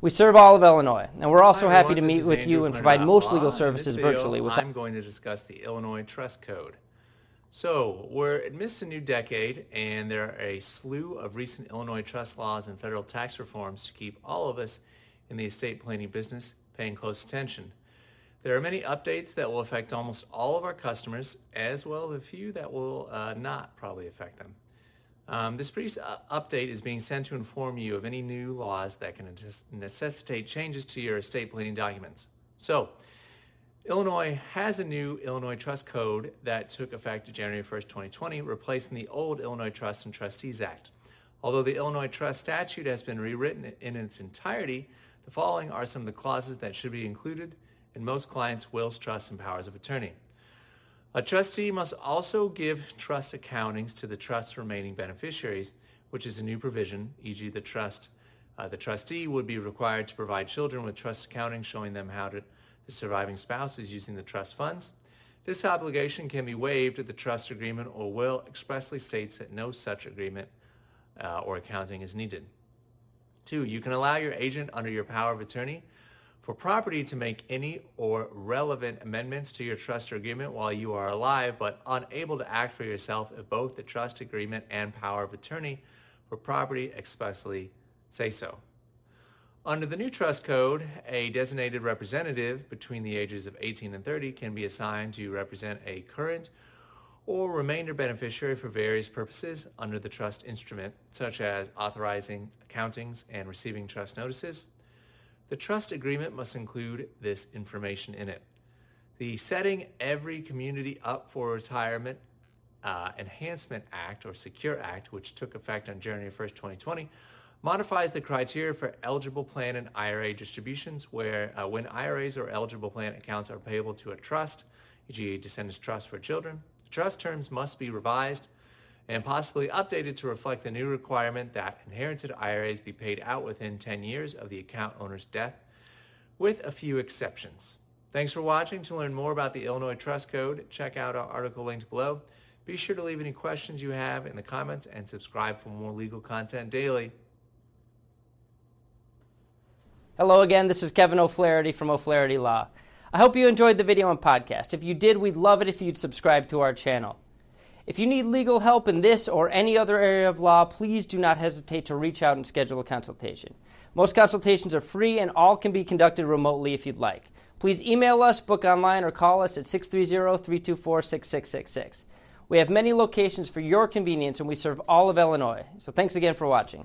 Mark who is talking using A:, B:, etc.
A: We serve all of Illinois, and we're also
B: Hi,
A: happy to meet with
B: Andrew
A: you and provide most legal services
B: video,
A: virtually. With
B: I'm going to discuss the Illinois Trust Code. So, we're amidst a new decade, and there are a slew of recent Illinois trust laws and federal tax reforms to keep all of us in the estate planning business paying close attention. There are many updates that will affect almost all of our customers, as well as a few that will uh, not probably affect them. Um, this brief uh, update is being sent to inform you of any new laws that can necessitate changes to your estate planning documents. So, Illinois has a new Illinois Trust Code that took effect January 1st, 2020, replacing the old Illinois Trust and Trustees Act. Although the Illinois Trust statute has been rewritten in its entirety, the following are some of the clauses that should be included in most clients' wills, trusts, and powers of attorney. A trustee must also give trust accountings to the trust's remaining beneficiaries, which is a new provision, e.g. the trust. Uh, the trustee would be required to provide children with trust accounting showing them how to, the surviving spouse is using the trust funds. This obligation can be waived if the trust agreement or will expressly states that no such agreement uh, or accounting is needed. Two, you can allow your agent under your power of attorney for property to make any or relevant amendments to your trust agreement while you are alive, but unable to act for yourself if both the trust agreement and power of attorney for property expressly say so. Under the new trust code, a designated representative between the ages of 18 and 30 can be assigned to represent a current or remainder beneficiary for various purposes under the trust instrument, such as authorizing accountings and receiving trust notices. The trust agreement must include this information in it. The Setting Every Community Up for Retirement uh, Enhancement Act, or SECURE Act, which took effect on January 1st, 2020, modifies the criteria for eligible plan and IRA distributions where uh, when IRAs or eligible plan accounts are payable to a trust, e.g. descendants trust for children, the trust terms must be revised and possibly updated to reflect the new requirement that inherited IRAs be paid out within 10 years of the account owner's death, with a few exceptions. Thanks for watching. To learn more about the Illinois Trust Code, check out our article linked below. Be sure to leave any questions you have in the comments and subscribe for more legal content daily.
A: Hello again, this is Kevin O'Flaherty from O'Flaherty Law. I hope you enjoyed the video and podcast. If you did, we'd love it if you'd subscribe to our channel. If you need legal help in this or any other area of law, please do not hesitate to reach out and schedule a consultation. Most consultations are free and all can be conducted remotely if you'd like. Please email us, book online, or call us at 630 324 6666. We have many locations for your convenience and we serve all of Illinois. So thanks again for watching.